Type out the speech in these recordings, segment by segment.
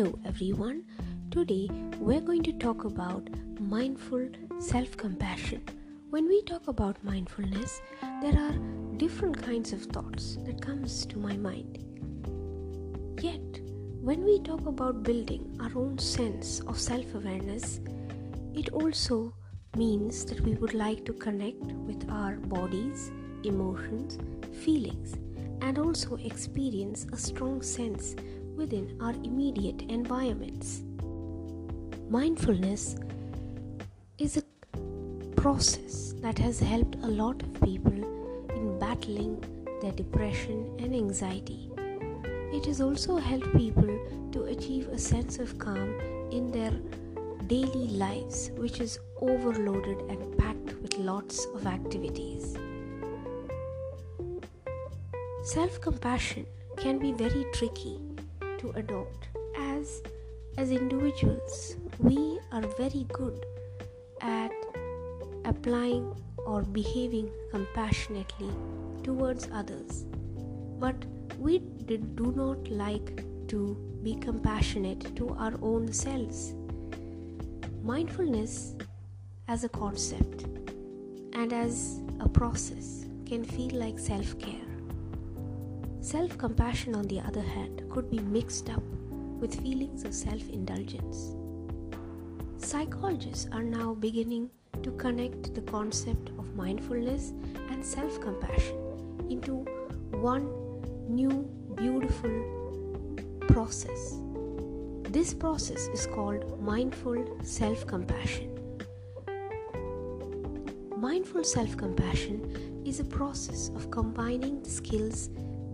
Hello everyone. Today we're going to talk about mindful self-compassion. When we talk about mindfulness, there are different kinds of thoughts that comes to my mind. Yet, when we talk about building our own sense of self-awareness, it also means that we would like to connect with our bodies, emotions, feelings and also experience a strong sense within our immediate environments. Mindfulness is a process that has helped a lot of people in battling their depression and anxiety. It has also helped people to achieve a sense of calm in their daily lives, which is overloaded and packed with lots of activities. Self compassion can be very tricky to adopt as as individuals. We are very good at applying or behaving compassionately towards others. But we did, do not like to be compassionate to our own selves. Mindfulness as a concept and as a process can feel like self-care Self compassion, on the other hand, could be mixed up with feelings of self indulgence. Psychologists are now beginning to connect the concept of mindfulness and self compassion into one new beautiful process. This process is called mindful self compassion. Mindful self compassion is a process of combining the skills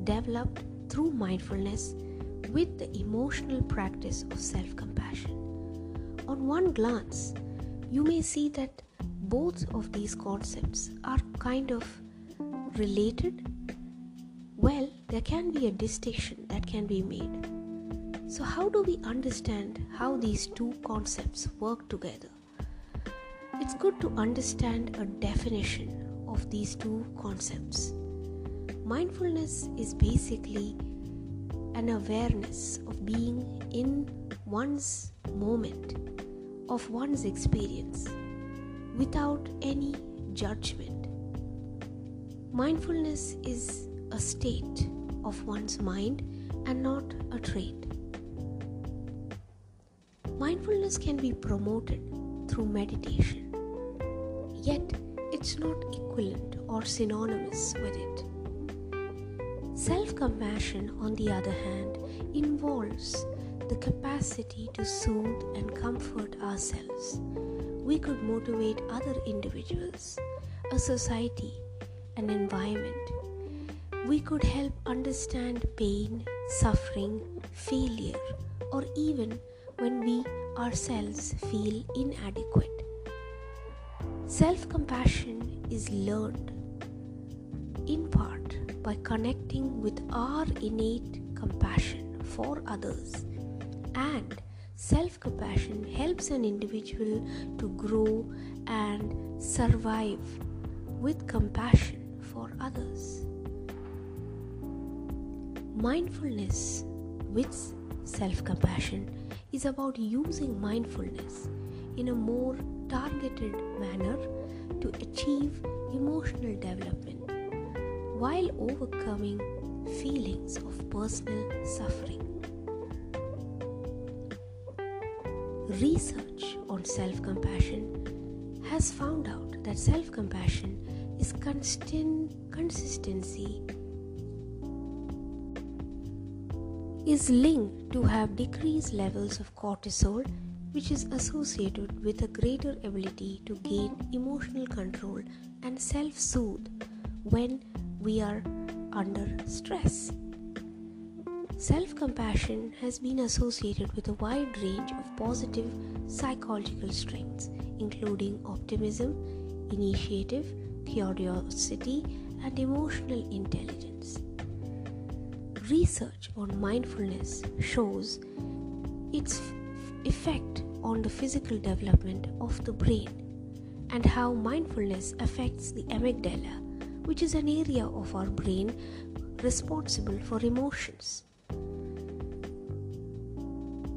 developed through mindfulness with the emotional practice of self compassion. On one glance, you may see that both of these concepts are kind of related. Well, there can be a distinction that can be made. So, how do we understand how these two concepts work together? It's good to understand a definition of these two concepts. Mindfulness is basically an awareness of being in one's moment, of one's experience, without any judgment. Mindfulness is a state of one's mind and not a trait. Mindfulness can be promoted through meditation, yet, it's not equivalent or synonymous with it. Self compassion, on the other hand, involves the capacity to soothe and comfort ourselves. We could motivate other individuals, a society, an environment. We could help understand pain, suffering, failure, or even when we ourselves feel inadequate. Self compassion is learned in part by connecting with our innate compassion for others. And self compassion helps an individual to grow and survive with compassion for others. Mindfulness with self compassion is about using mindfulness in a more targeted manner to achieve emotional development while overcoming feelings of personal suffering. Research on self compassion has found out that self compassion is constant consistency is linked to have decreased levels of cortisol which is associated with a greater ability to gain emotional control and self-soothe when we are under stress. Self compassion has been associated with a wide range of positive psychological strengths, including optimism, initiative, curiosity, and emotional intelligence. Research on mindfulness shows its effect on the physical development of the brain and how mindfulness affects the amygdala which is an area of our brain responsible for emotions.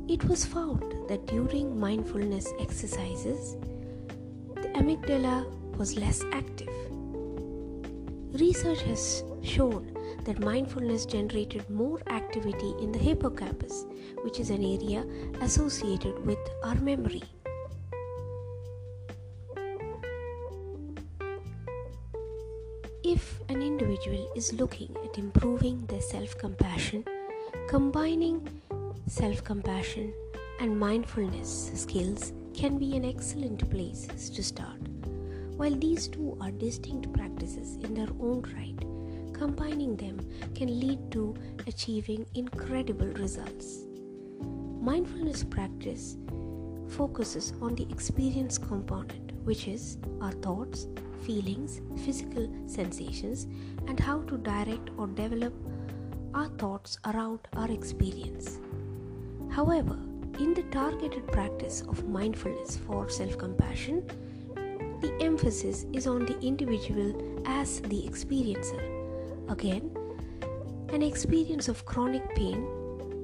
It was found that during mindfulness exercises, the amygdala was less active. Research has shown that mindfulness generated more activity in the hippocampus, which is an area associated with our memory. Individual is looking at improving their self compassion, combining self compassion, and mindfulness skills can be an excellent place to start. While these two are distinct practices in their own right, combining them can lead to achieving incredible results. Mindfulness practice focuses on the experience component, which is our thoughts, feelings, physical sensations, and how to direct or develop our thoughts around our experience. However, in the targeted practice of mindfulness for self compassion, the emphasis is on the individual as the experiencer. Again, an experience of chronic pain,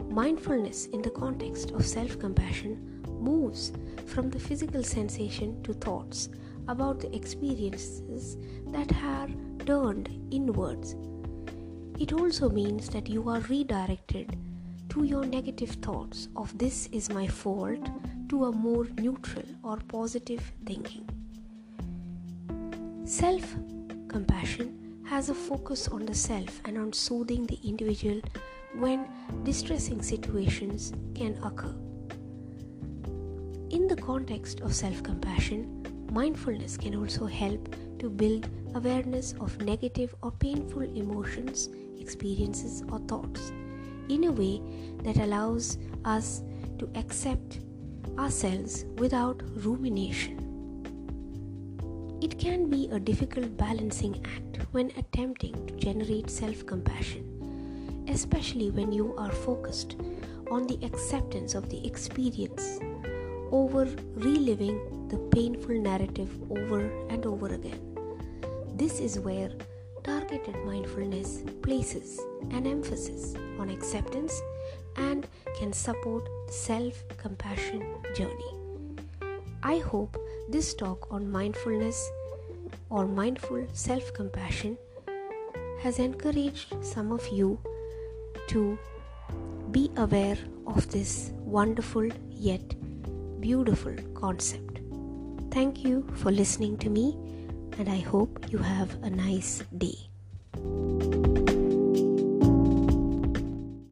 mindfulness in the context of self compassion moves from the physical sensation to thoughts about the experiences that are turned inwards. It also means that you are redirected to your negative thoughts of this is my fault to a more neutral or positive thinking. Self compassion has a focus on the self and on soothing the individual when distressing situations can occur. In the context of self compassion, mindfulness can also help to build awareness of negative or painful emotions, experiences, or thoughts in a way that allows us to accept ourselves without rumination. It can be a difficult balancing act when attempting to generate self compassion, especially when you are focused on the acceptance of the experience over reliving the painful narrative over and over again. This is where targeted mindfulness places an emphasis on acceptance and can support self compassion journey. I hope this talk on mindfulness or mindful self compassion has encouraged some of you to be aware of this wonderful yet beautiful concept. Thank you for listening to me and I hope you have a nice day.